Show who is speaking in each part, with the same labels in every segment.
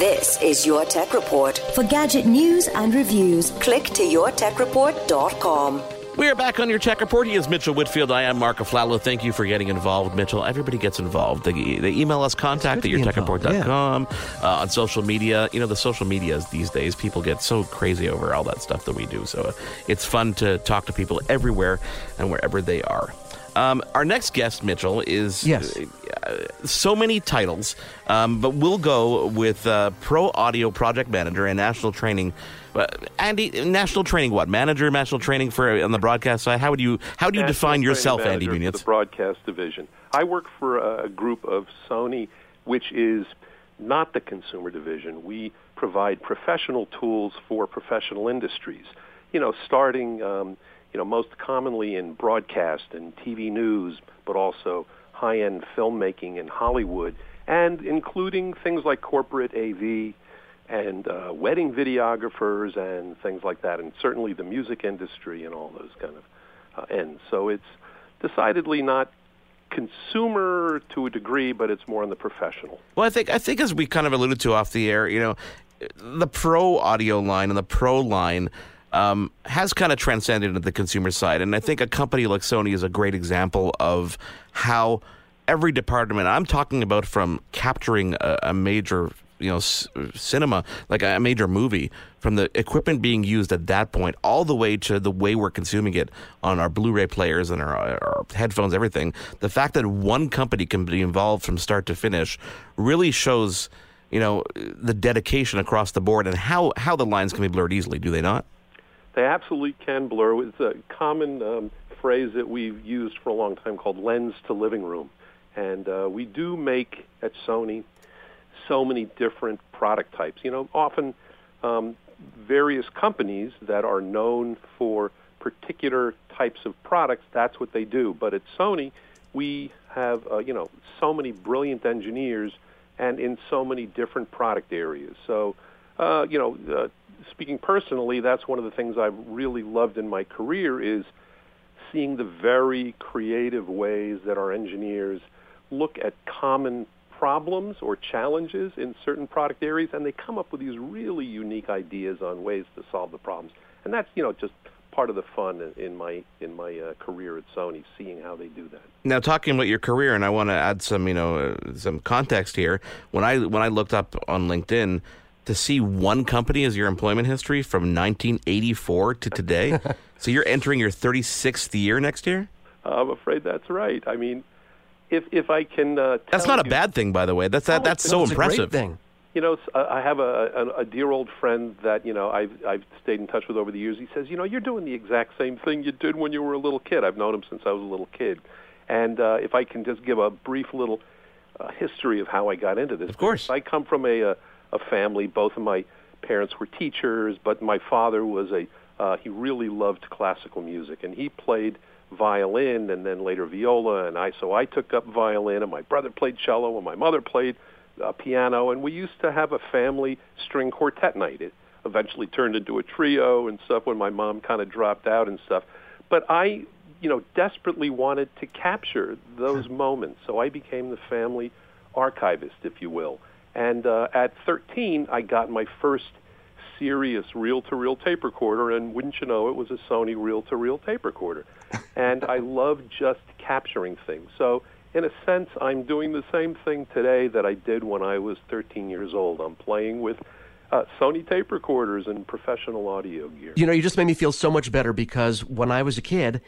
Speaker 1: This is Your Tech Report. For gadget news and reviews, click to yourtechreport.com.
Speaker 2: We are back on your tech report. He is Mitchell Whitfield. I am Mark Aflalo. Thank you for getting involved, Mitchell. Everybody gets involved. They, they email us contact at yourtechreport.com, yeah. uh, on social media. You know, the social medias these days, people get so crazy over all that stuff that we do. So uh, it's fun to talk to people everywhere and wherever they are. Um, our next guest, Mitchell, is
Speaker 3: yes.
Speaker 2: So many titles, um, but we'll go with uh, Pro Audio Project Manager and National Training. Uh, Andy, National Training, what manager? National Training for on the broadcast side. How would you how do you
Speaker 4: National
Speaker 2: define yourself, Andy
Speaker 4: Munitz? The broadcast division. I work for a group of Sony, which is not the consumer division. We provide professional tools for professional industries. You know, starting. Um, you know, most commonly in broadcast and TV news, but also high-end filmmaking in Hollywood, and including things like corporate AV and uh, wedding videographers and things like that, and certainly the music industry and all those kind of uh, ends. So it's decidedly not consumer to a degree, but it's more on the professional.
Speaker 2: Well, I think I think as we kind of alluded to off the air, you know, the pro audio line and the pro line um, has kind of transcended into the consumer side. And I think a company like Sony is a great example of how every department, I'm talking about from capturing a, a major you know cinema like a major movie from the equipment being used at that point all the way to the way we're consuming it on our blu-ray players and our, our, headphones everything the fact that one company can be involved from start to finish really shows you know the dedication across the board and how how the lines can be blurred easily do they not
Speaker 4: they absolutely can blur. It's a common um, phrase that we've used for a long time called lens to living room. And uh, we do make at Sony so many different product types. You know, often um, various companies that are known for particular types of products, that's what they do. But at Sony, we have, uh, you know, so many brilliant engineers and in so many different product areas. So, uh, you know, uh, speaking personally, that's one of the things I've really loved in my career is seeing the very creative ways that our engineers look at common problems or challenges in certain product areas, and they come up with these really unique ideas on ways to solve the problems. And that's you know just part of the fun in my in my uh, career at Sony, seeing how they do that.
Speaker 2: Now, talking about your career, and I want to add some you know uh, some context here. When I when I looked up on LinkedIn, to see one company as your employment history from 1984 to today. so you're entering your 36th year next year.
Speaker 4: I'm afraid that's right. I mean, if if I can. Uh,
Speaker 2: that's not a bad thing, by the way. That's that, that's so impressive.
Speaker 3: thing.
Speaker 4: You know, uh, I have a, a, a dear old friend that you know I've I've stayed in touch with over the years. He says, you know, you're doing the exact same thing you did when you were a little kid. I've known him since I was a little kid, and uh, if I can just give a brief little uh, history of how I got into this.
Speaker 2: Of course,
Speaker 4: I come from a, a a family. Both of my parents were teachers, but my father was a uh, he really loved classical music, and he played violin and then later viola, and I so I took up violin, and my brother played cello, and my mother played uh, piano, and we used to have a family string quartet night. It eventually turned into a trio and stuff when my mom kind of dropped out and stuff. But I, you know, desperately wanted to capture those moments, so I became the family archivist, if you will. And uh, at 13, I got my first serious reel-to-reel tape recorder, and wouldn't you know, it was a Sony reel-to-reel tape recorder. and I love just capturing things. So in a sense, I'm doing the same thing today that I did when I was 13 years old. I'm playing with uh, Sony tape recorders and professional audio gear.
Speaker 3: You know, you just made me feel so much better because when I was a kid,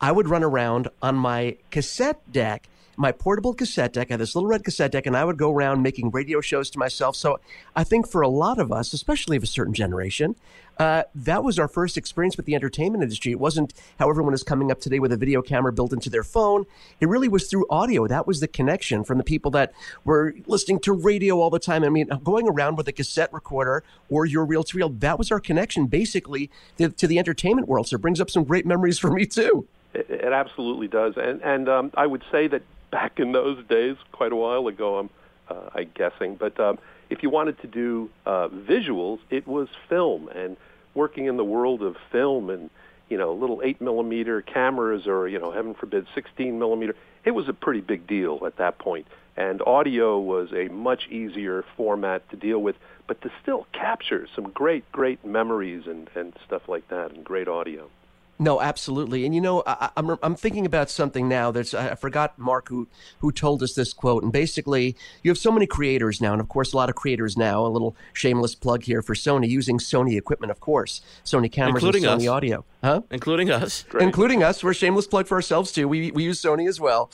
Speaker 3: I would run around on my cassette deck my portable cassette deck. I had this little red cassette deck, and I would go around making radio shows to myself. So I think for a lot of us, especially of a certain generation, uh, that was our first experience with the entertainment industry. It wasn't how everyone is coming up today with a video camera built into their phone. It really was through audio. That was the connection from the people that were listening to radio all the time. I mean, going around with a cassette recorder or your reel to reel, that was our connection basically to, to the entertainment world. So it brings up some great memories for me too.
Speaker 4: It, it absolutely does. And, and um, I would say that back in those days, quite a while ago, I'm, uh, I'm guessing, but um, if you wanted to do uh, visuals, it was film. And working in the world of film and you know little eight millimeter cameras or you know heaven forbid 16 millimeter, it was a pretty big deal at that point. And audio was a much easier format to deal with, but to still capture some great, great memories and, and stuff like that, and great audio.
Speaker 3: No, absolutely. And you know, I, am I'm, I'm thinking about something now. That's I forgot Mark who who told us this quote. And basically, you have so many creators now, and of course, a lot of creators now. A little shameless plug here for Sony using Sony equipment, of course, Sony cameras,
Speaker 2: including
Speaker 3: and Sony
Speaker 2: us.
Speaker 3: audio, huh?
Speaker 2: Including us,
Speaker 4: Great.
Speaker 3: including us. We're shameless plug for ourselves too. We we use Sony as well.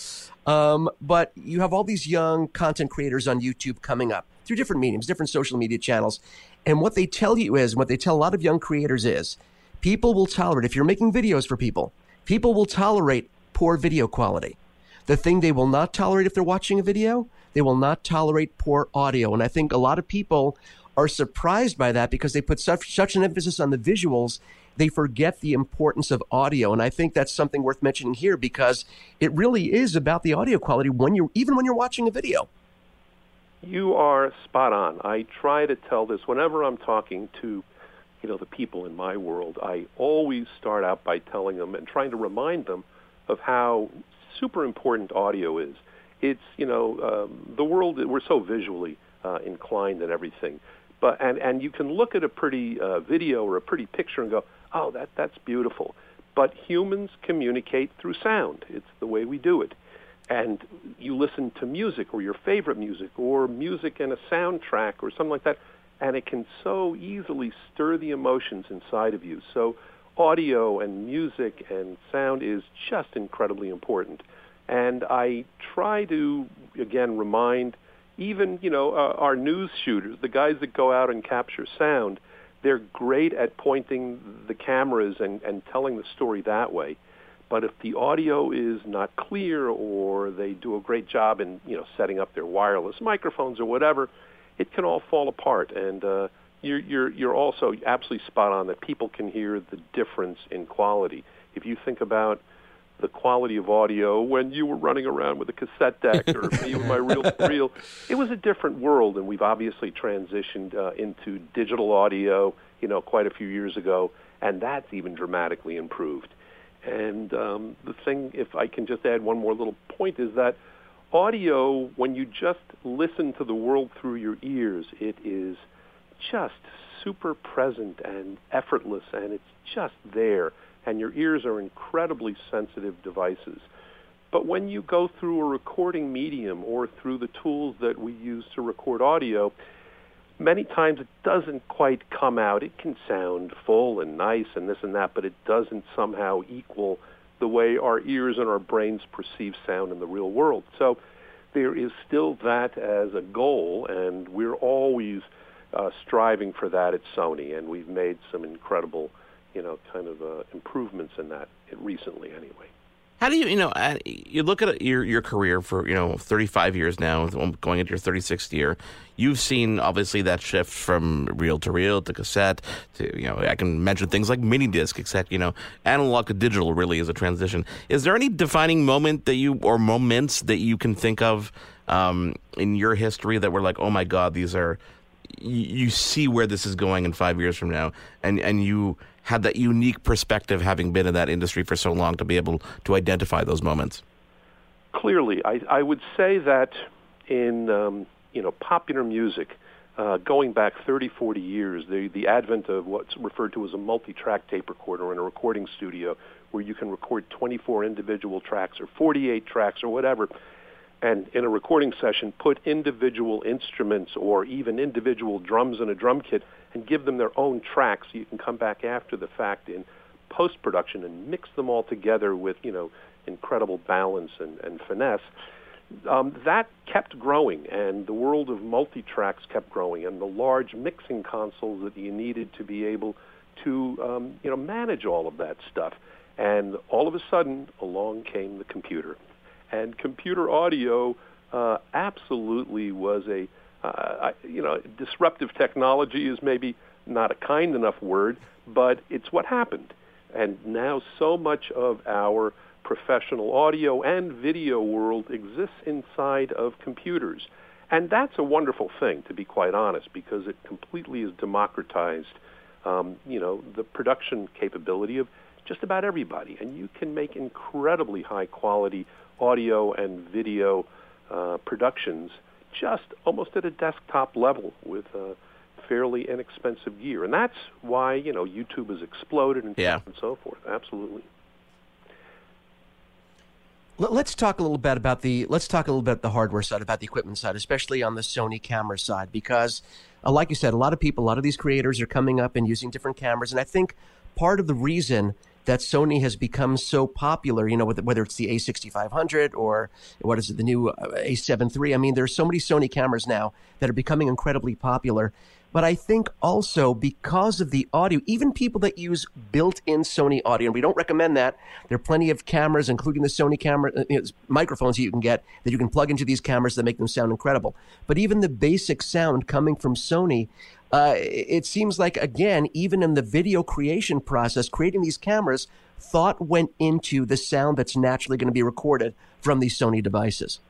Speaker 3: Um, but you have all these young content creators on YouTube coming up through different mediums, different social media channels, and what they tell you is, and what they tell a lot of young creators is People will tolerate, if you're making videos for people, people will tolerate poor video quality. The thing they will not tolerate if they're watching a video, they will not tolerate poor audio. And I think a lot of people are surprised by that because they put such, such an emphasis on the visuals, they forget the importance of audio. And I think that's something worth mentioning here because it really is about the audio quality when you're even when you're watching a video.
Speaker 4: You are spot on. I try to tell this whenever I'm talking to you know, the people in my world, I always start out by telling them and trying to remind them of how super important audio is. It's, you know, um, the world, we're so visually uh, inclined and everything. But, and, and you can look at a pretty uh, video or a pretty picture and go, oh, that, that's beautiful. But humans communicate through sound. It's the way we do it. And you listen to music or your favorite music or music and a soundtrack or something like that and it can so easily stir the emotions inside of you. So audio and music and sound is just incredibly important. And I try to, again, remind even, you know, uh, our news shooters, the guys that go out and capture sound, they're great at pointing the cameras and, and telling the story that way. But if the audio is not clear or they do a great job in, you know, setting up their wireless microphones or whatever, it can all fall apart. And uh, you're, you're, you're also absolutely spot on that people can hear the difference in quality. If you think about the quality of audio when you were running around with a cassette deck or me with my reel reel, it was a different world, and we've obviously transitioned uh, into digital audio, you know, quite a few years ago, and that's even dramatically improved. And um, the thing, if I can just add one more little point, is that audio, when you just listen to the world through your ears, it is just super present and effortless, and it's just there. And your ears are incredibly sensitive devices. But when you go through a recording medium or through the tools that we use to record audio, many times it doesn't quite come out. It can sound full and nice and this and that, but it doesn't somehow equal the way our ears and our brains perceive sound in the real world. So there is still that as a goal, and we're always uh, striving for that at Sony, and we've made some incredible, you know, kind of uh, improvements in that recently, anyway.
Speaker 2: How do you, you know, uh, you look at your your career for you know 35 years now, going into your 36th year. You've seen obviously that shift from reel to reel to cassette to you know I can mention things like mini disc, except you know analog to digital really is a transition. Is there any defining moment that you or moments that you can think of um, in your history that were like, oh my god, these are you see where this is going in five years from now, and and you had that unique perspective, having been in that industry for so long, to be able to identify those moments?
Speaker 4: Clearly, I, I would say that in um, you know popular music, uh, going back 30, 40 years, the the advent of what's referred to as a multi-track tape recorder in a recording studio, where you can record 24 individual tracks or 48 tracks or whatever, and in a recording session put individual instruments or even individual drums in a drum kit and give them their own tracks so you can come back after the fact in post production and mix them all together with you know incredible balance and, and finesse um, that kept growing, and the world of multi-tracks kept growing, and the large mixing consoles that you needed to be able to, um, you know, manage all of that stuff. And all of a sudden, along came the computer, and computer audio uh, absolutely was a, uh, you know, disruptive technology is maybe not a kind enough word, but it's what happened. And now so much of our professional audio and video world exists inside of computers. And that's a wonderful thing, to be quite honest, because it completely has democratized, um, you know, the production capability of just about everybody. And you can make incredibly high quality audio and video uh, productions just almost at a desktop level with uh, fairly inexpensive gear. And that's why, you know, YouTube has exploded and,
Speaker 2: yeah.
Speaker 4: and so forth. Absolutely.
Speaker 3: Let's talk a little bit about the let's talk a little bit about the hardware side, about the equipment side, especially on the Sony camera side, because, uh, like you said, a lot of people, a lot of these creators are coming up and using different cameras, and I think part of the reason that Sony has become so popular, you know, whether it's the A6500 or what is it, the new uh, A7 III. I mean, there's so many Sony cameras now that are becoming incredibly popular. But I think also because of the audio, even people that use built-in Sony audio, and we don't recommend that. There are plenty of cameras, including the Sony camera uh, you know, microphones that you can get that you can plug into these cameras that make them sound incredible. But even the basic sound coming from Sony, uh, it seems like again, even in the video creation process, creating these cameras, thought went into the sound that's naturally going to be recorded from these Sony devices.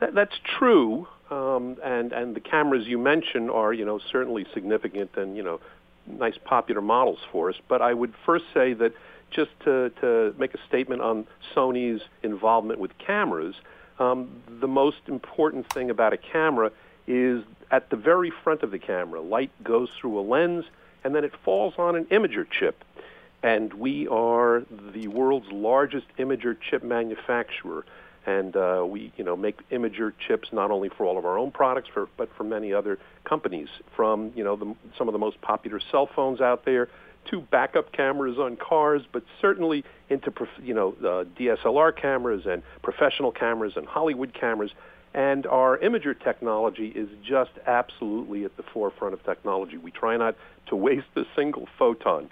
Speaker 4: That, that's true. Um, and and the cameras you mentioned are you know certainly significant and you know nice popular models for us. But I would first say that just to to make a statement on Sony's involvement with cameras, um, the most important thing about a camera is at the very front of the camera. Light goes through a lens and then it falls on an imager chip. And we are the world's largest imager chip manufacturer and uh, we you know make imager chips not only for all of our own products for, but for many other companies from you know the, some of the most popular cell phones out there to backup cameras on cars but certainly into you know uh, DSLR cameras and professional cameras and Hollywood cameras and our imager technology is just absolutely at the forefront of technology. We try not to waste a single photon.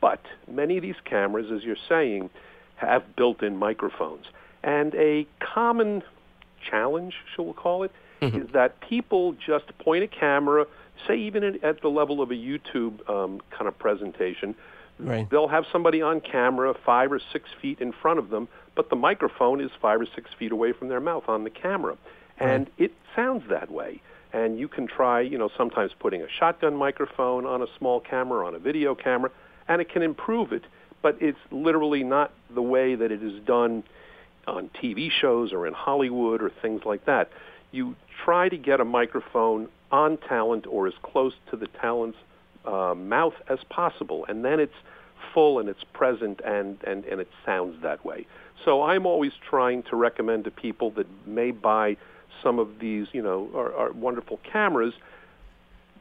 Speaker 4: But many of these cameras as you're saying have built-in microphones. And a common challenge, shall we call it, mm-hmm. is that people just point a camera, say even at the level of a YouTube um, kind of presentation,
Speaker 3: right.
Speaker 4: they'll have somebody on camera five or six feet in front of them, but the microphone is five or six feet away from their mouth on the camera. And right. it sounds that way. And you can try, you know, sometimes putting a shotgun microphone on a small camera, on a video camera, and it can improve it. But it's literally not the way that it is done on TV shows or in Hollywood or things like that. You try to get a microphone on talent or as close to the talent's uh, mouth as possible, and then it's full and it's present and, and, and it sounds that way. So I'm always trying to recommend to people that may buy some of these, you know, our, our wonderful cameras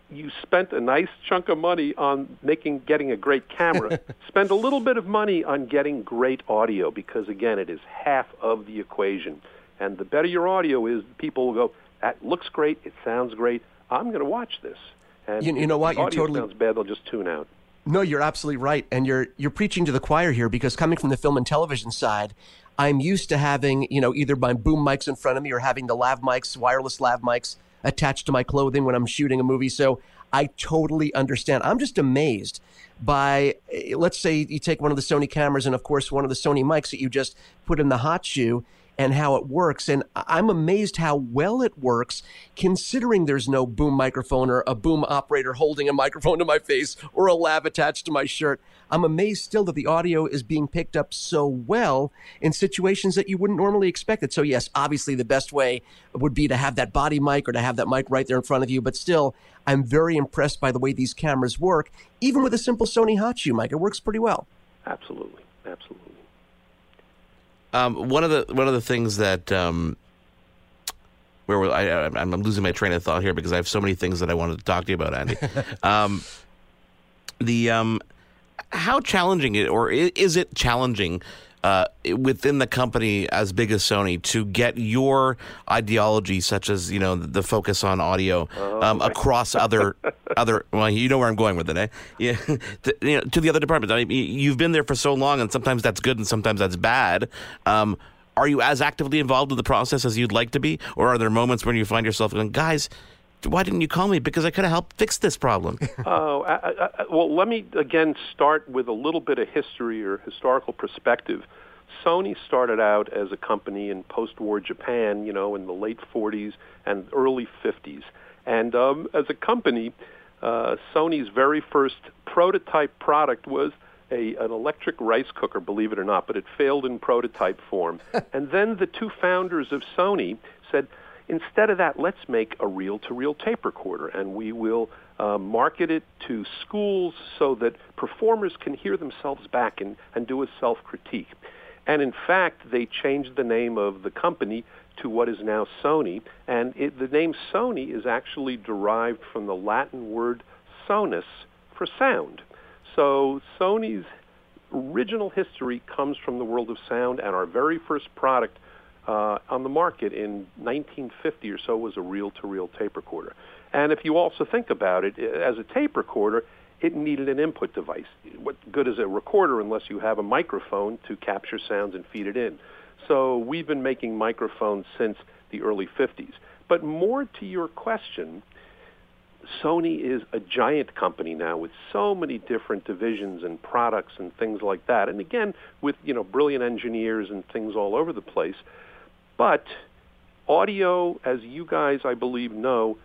Speaker 4: you spent a nice chunk of money on making getting a great camera. Spend a little bit of money on getting great audio because again, it is half of the equation. And the better your audio is, people will go, "That looks great. It sounds great. I'm going to watch this." And
Speaker 3: you, you know what?
Speaker 4: You
Speaker 3: totally
Speaker 4: sounds bad. They'll just tune out.
Speaker 3: No, you're absolutely right, and you're you're preaching to the choir here because coming from the film and television side, I'm used to having you know either my boom mics in front of me or having the lav mics, wireless lav mics attached to my clothing when I'm shooting a movie. So I totally understand. I'm just amazed by, eh, let's say you take one of the Sony cameras and, of course, one of the Sony mics that you just put in the hot shoe and how it works. And I'm amazed how well it works, considering there's no boom microphone or a boom operator holding a microphone to my face or a lav attached to my shirt. I'm amazed still that the audio is being picked up so well in situations that you wouldn't normally expect it. So, yes, obviously the best way would be to have that body mic or to have that mic right there in front of you. But still, I'm very impressed by the way these cameras work, even with a simple Sony hot shoe mic. It works pretty well.
Speaker 4: Absolutely. Absolutely.
Speaker 2: Um, one of the one of the things that um, where I, am losing my train of thought here because I have so many things that I wanted to talk to you about, Andy. um, the um, how challenging it or is it challenging uh, within the company as big as Sony to get your ideology, such as you know the focus on audio, oh, um, across other other. Well, you know where I'm going with it, eh? Yeah, to, you know, to the other departments. I mean, you've been there for so long, and sometimes that's good, and sometimes that's bad. Um, are you as actively involved in the process as you'd like to be, or are there moments when you find yourself going, guys? Why didn't you call me? Because I could have helped fix this problem.
Speaker 4: oh, I, I, well, let me again start with a little bit of history or historical perspective. Sony started out as a company in post-war Japan, you know, in the late 40s and early 50s. And um, as a company, uh, Sony's very first prototype product was a, an electric rice cooker, believe it or not, but it failed in prototype form. and then the two founders of Sony said, Instead of that, let's make a reel-to-reel tape recorder, and we will uh, market it to schools so that performers can hear themselves back and, and do a self-critique. And in fact, they changed the name of the company to what is now Sony, and it, the name Sony is actually derived from the Latin word sonus for sound. So Sony's original history comes from the world of sound, and our very first product uh, on the market in 1950 or so was a reel-to-reel tape recorder. And if you also think about it, as a tape recorder, it needed an input device. What good is a recorder unless you have a microphone to capture sounds and feed it in? So we've been making microphones since the early 50s. But more to your question, Sony is a giant company now with so many different divisions and products and things like that. And again, with you know brilliant engineers and things all over the place. But audio, as you guys, I believe, know,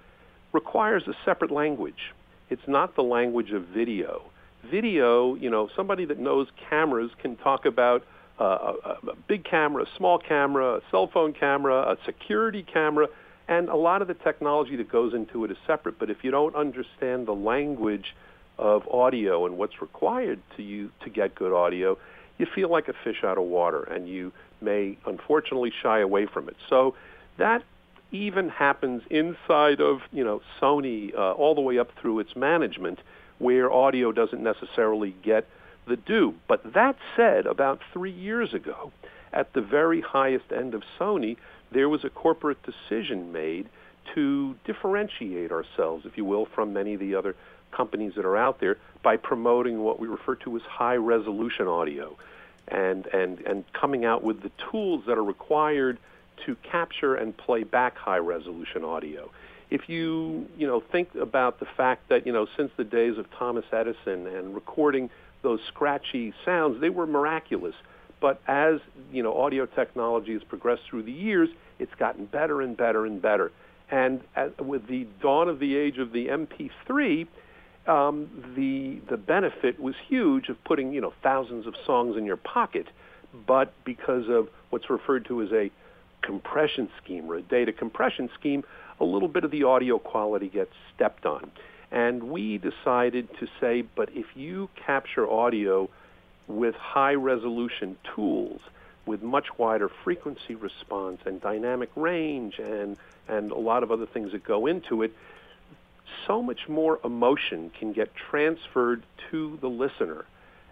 Speaker 4: requires a separate language. It's not the language of video. Video, you know, somebody that knows cameras can talk about uh, a, a big camera, a small camera, a cell phone camera, a security camera, and a lot of the technology that goes into it is separate. But if you don't understand the language of audio and what's required to you to get good audio, you feel like a fish out of water, and you may unfortunately shy away from it. So that even happens inside of you know Sony uh, all the way up through its management, where audio doesn't necessarily get the due. But that said, about three years ago, at the very highest end of Sony, there was a corporate decision made to differentiate ourselves, if you will, from many of the other companies that are out there by promoting what we refer to as high resolution audio and, and, and coming out with the tools that are required to capture and play back high resolution audio. If you, you know, think about the fact that, you know, since the days of Thomas Edison and recording those scratchy sounds, they were miraculous. But as, you know, audio technology has progressed through the years, it's gotten better and better and better. And as, with the dawn of the age of the MP3, um, the the benefit was huge of putting you know thousands of songs in your pocket, but because of what's referred to as a compression scheme or a data compression scheme, a little bit of the audio quality gets stepped on. And we decided to say, but if you capture audio with high resolution tools, with much wider frequency response and dynamic range and, and a lot of other things that go into it, so much more emotion can get transferred to the listener,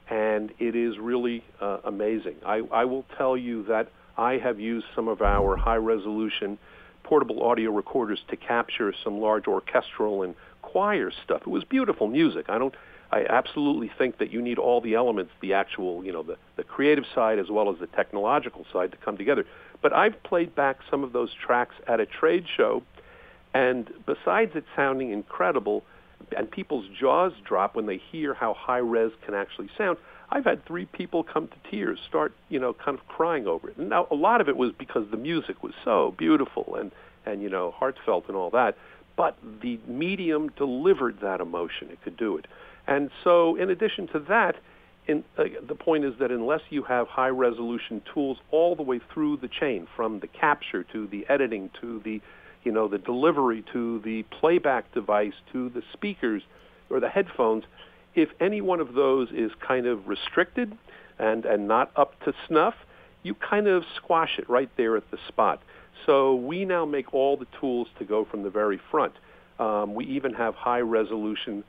Speaker 4: and it is really uh, amazing. I, I will tell you that I have used some of our high-resolution portable audio recorders to capture some large orchestral and choir stuff. It was beautiful music. I don't. I absolutely think that you need all the elements, the actual, you know, the, the creative side as well as the technological side to come together. But I've played back some of those tracks at a trade show and besides it sounding incredible, and people's jaws drop when they hear how high res can actually sound, I've had three people come to tears, start, you know, kind of crying over it. Now a lot of it was because the music was so beautiful and, and you know, heartfelt and all that. But the medium delivered that emotion. It could do it. And so in addition to that, in, uh, the point is that unless you have high resolution tools all the way through the chain, from the capture to the editing to the you know, the delivery to the playback device to the speakers or the headphones, if any one of those is kind of restricted and, and not up to snuff, you kind of squash it right there at the spot. So we now make all the tools to go from the very front. Um, we even have high resolution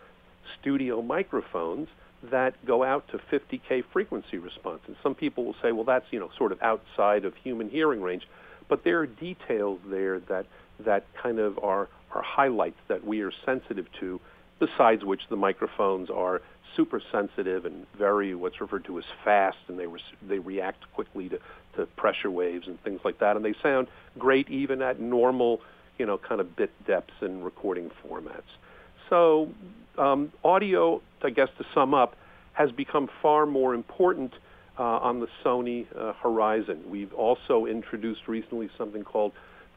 Speaker 4: studio microphones that go out to 50k frequency response. And some people will say, well, that's you know sort of outside of human hearing range, but there are details there that that kind of are are highlights that we are sensitive to. Besides which, the microphones are super sensitive and very what's referred to as fast, and they re- they react quickly to to pressure waves and things like that, and they sound great even at normal you know kind of bit depths and recording formats. So um, audio, I guess to sum up, has become far more important uh, on the Sony uh, horizon. We've also introduced recently something called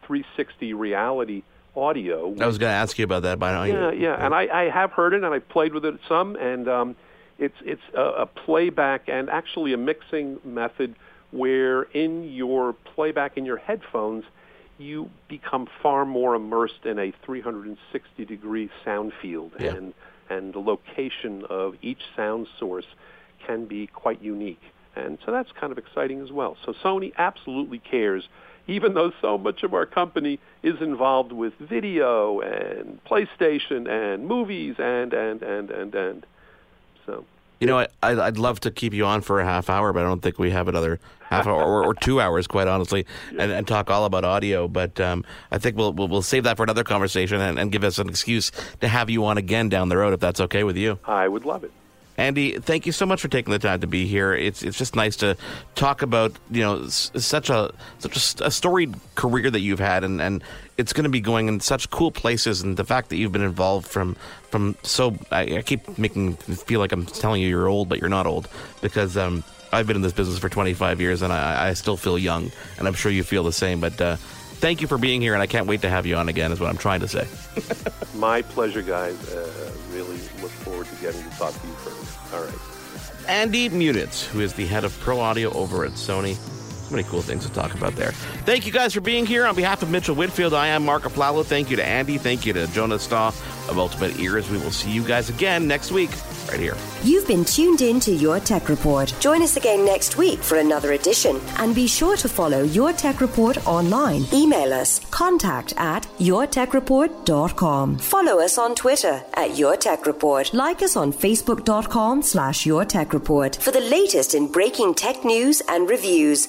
Speaker 4: 360 reality audio.
Speaker 2: I was going to ask you about that,
Speaker 4: by yeah, yeah, and I, I, have heard it, and I've played with it some, and um, it's it's a, a playback and actually a mixing method where in your playback in your headphones you become far more immersed in a 360 degree sound field
Speaker 2: yeah.
Speaker 4: and and the location of each sound source can be quite unique and so that's kind of exciting as well so Sony absolutely cares even though so much of our company is involved with video and PlayStation and movies and and and and and so
Speaker 2: you know, I, I'd love to keep you on for a half hour, but I don't think we have another half hour or, or two hours, quite honestly, and, and talk all about audio. But um, I think we'll, we'll, we'll save that for another conversation and, and give us an excuse to have you on again down the road, if that's okay with you.
Speaker 4: I would love it.
Speaker 2: Andy, thank you so much for taking the time to be here. It's it's just nice to talk about you know such a such a, a storied career that you've had, and, and it's going to be going in such cool places. And the fact that you've been involved from from so I, I keep making feel like I'm telling you you're old, but you're not old because um, I've been in this business for 25 years, and I, I still feel young, and I'm sure you feel the same. But uh, thank you for being here, and I can't wait to have you on again. Is what I'm trying to say.
Speaker 4: My pleasure, guys. Uh, really look forward to getting to talk to you further. All right.
Speaker 2: Andy Munitz, who is the head of Pro Audio over at Sony. So many cool things to talk about there. Thank you guys for being here. On behalf of Mitchell Whitfield, I am Mark Aflalo. Thank you to Andy. Thank you to Jonas Staw of Ultimate Ears. We will see you guys again next week right here.
Speaker 1: You've been tuned in to Your Tech Report. Join us again next week for another edition. And be sure to follow Your Tech Report online. Email us contact at yourtechreport.com. Follow us on Twitter at Your Tech Report. Like us on facebook.com slash Your Tech Report for the latest in breaking tech news and reviews.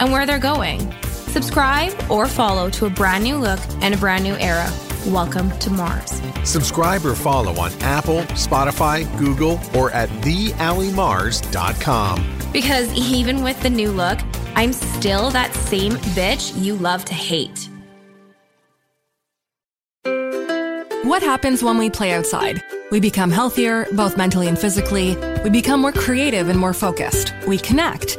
Speaker 5: and where they're going. Subscribe or follow to a brand new look and a brand new era. Welcome to Mars.
Speaker 6: Subscribe or follow on Apple, Spotify, Google, or at thealimars.com.
Speaker 5: Because even with the new look, I'm still that same bitch you love to hate.
Speaker 7: What happens when we play outside? We become healthier, both mentally and physically. We become more creative and more focused. We connect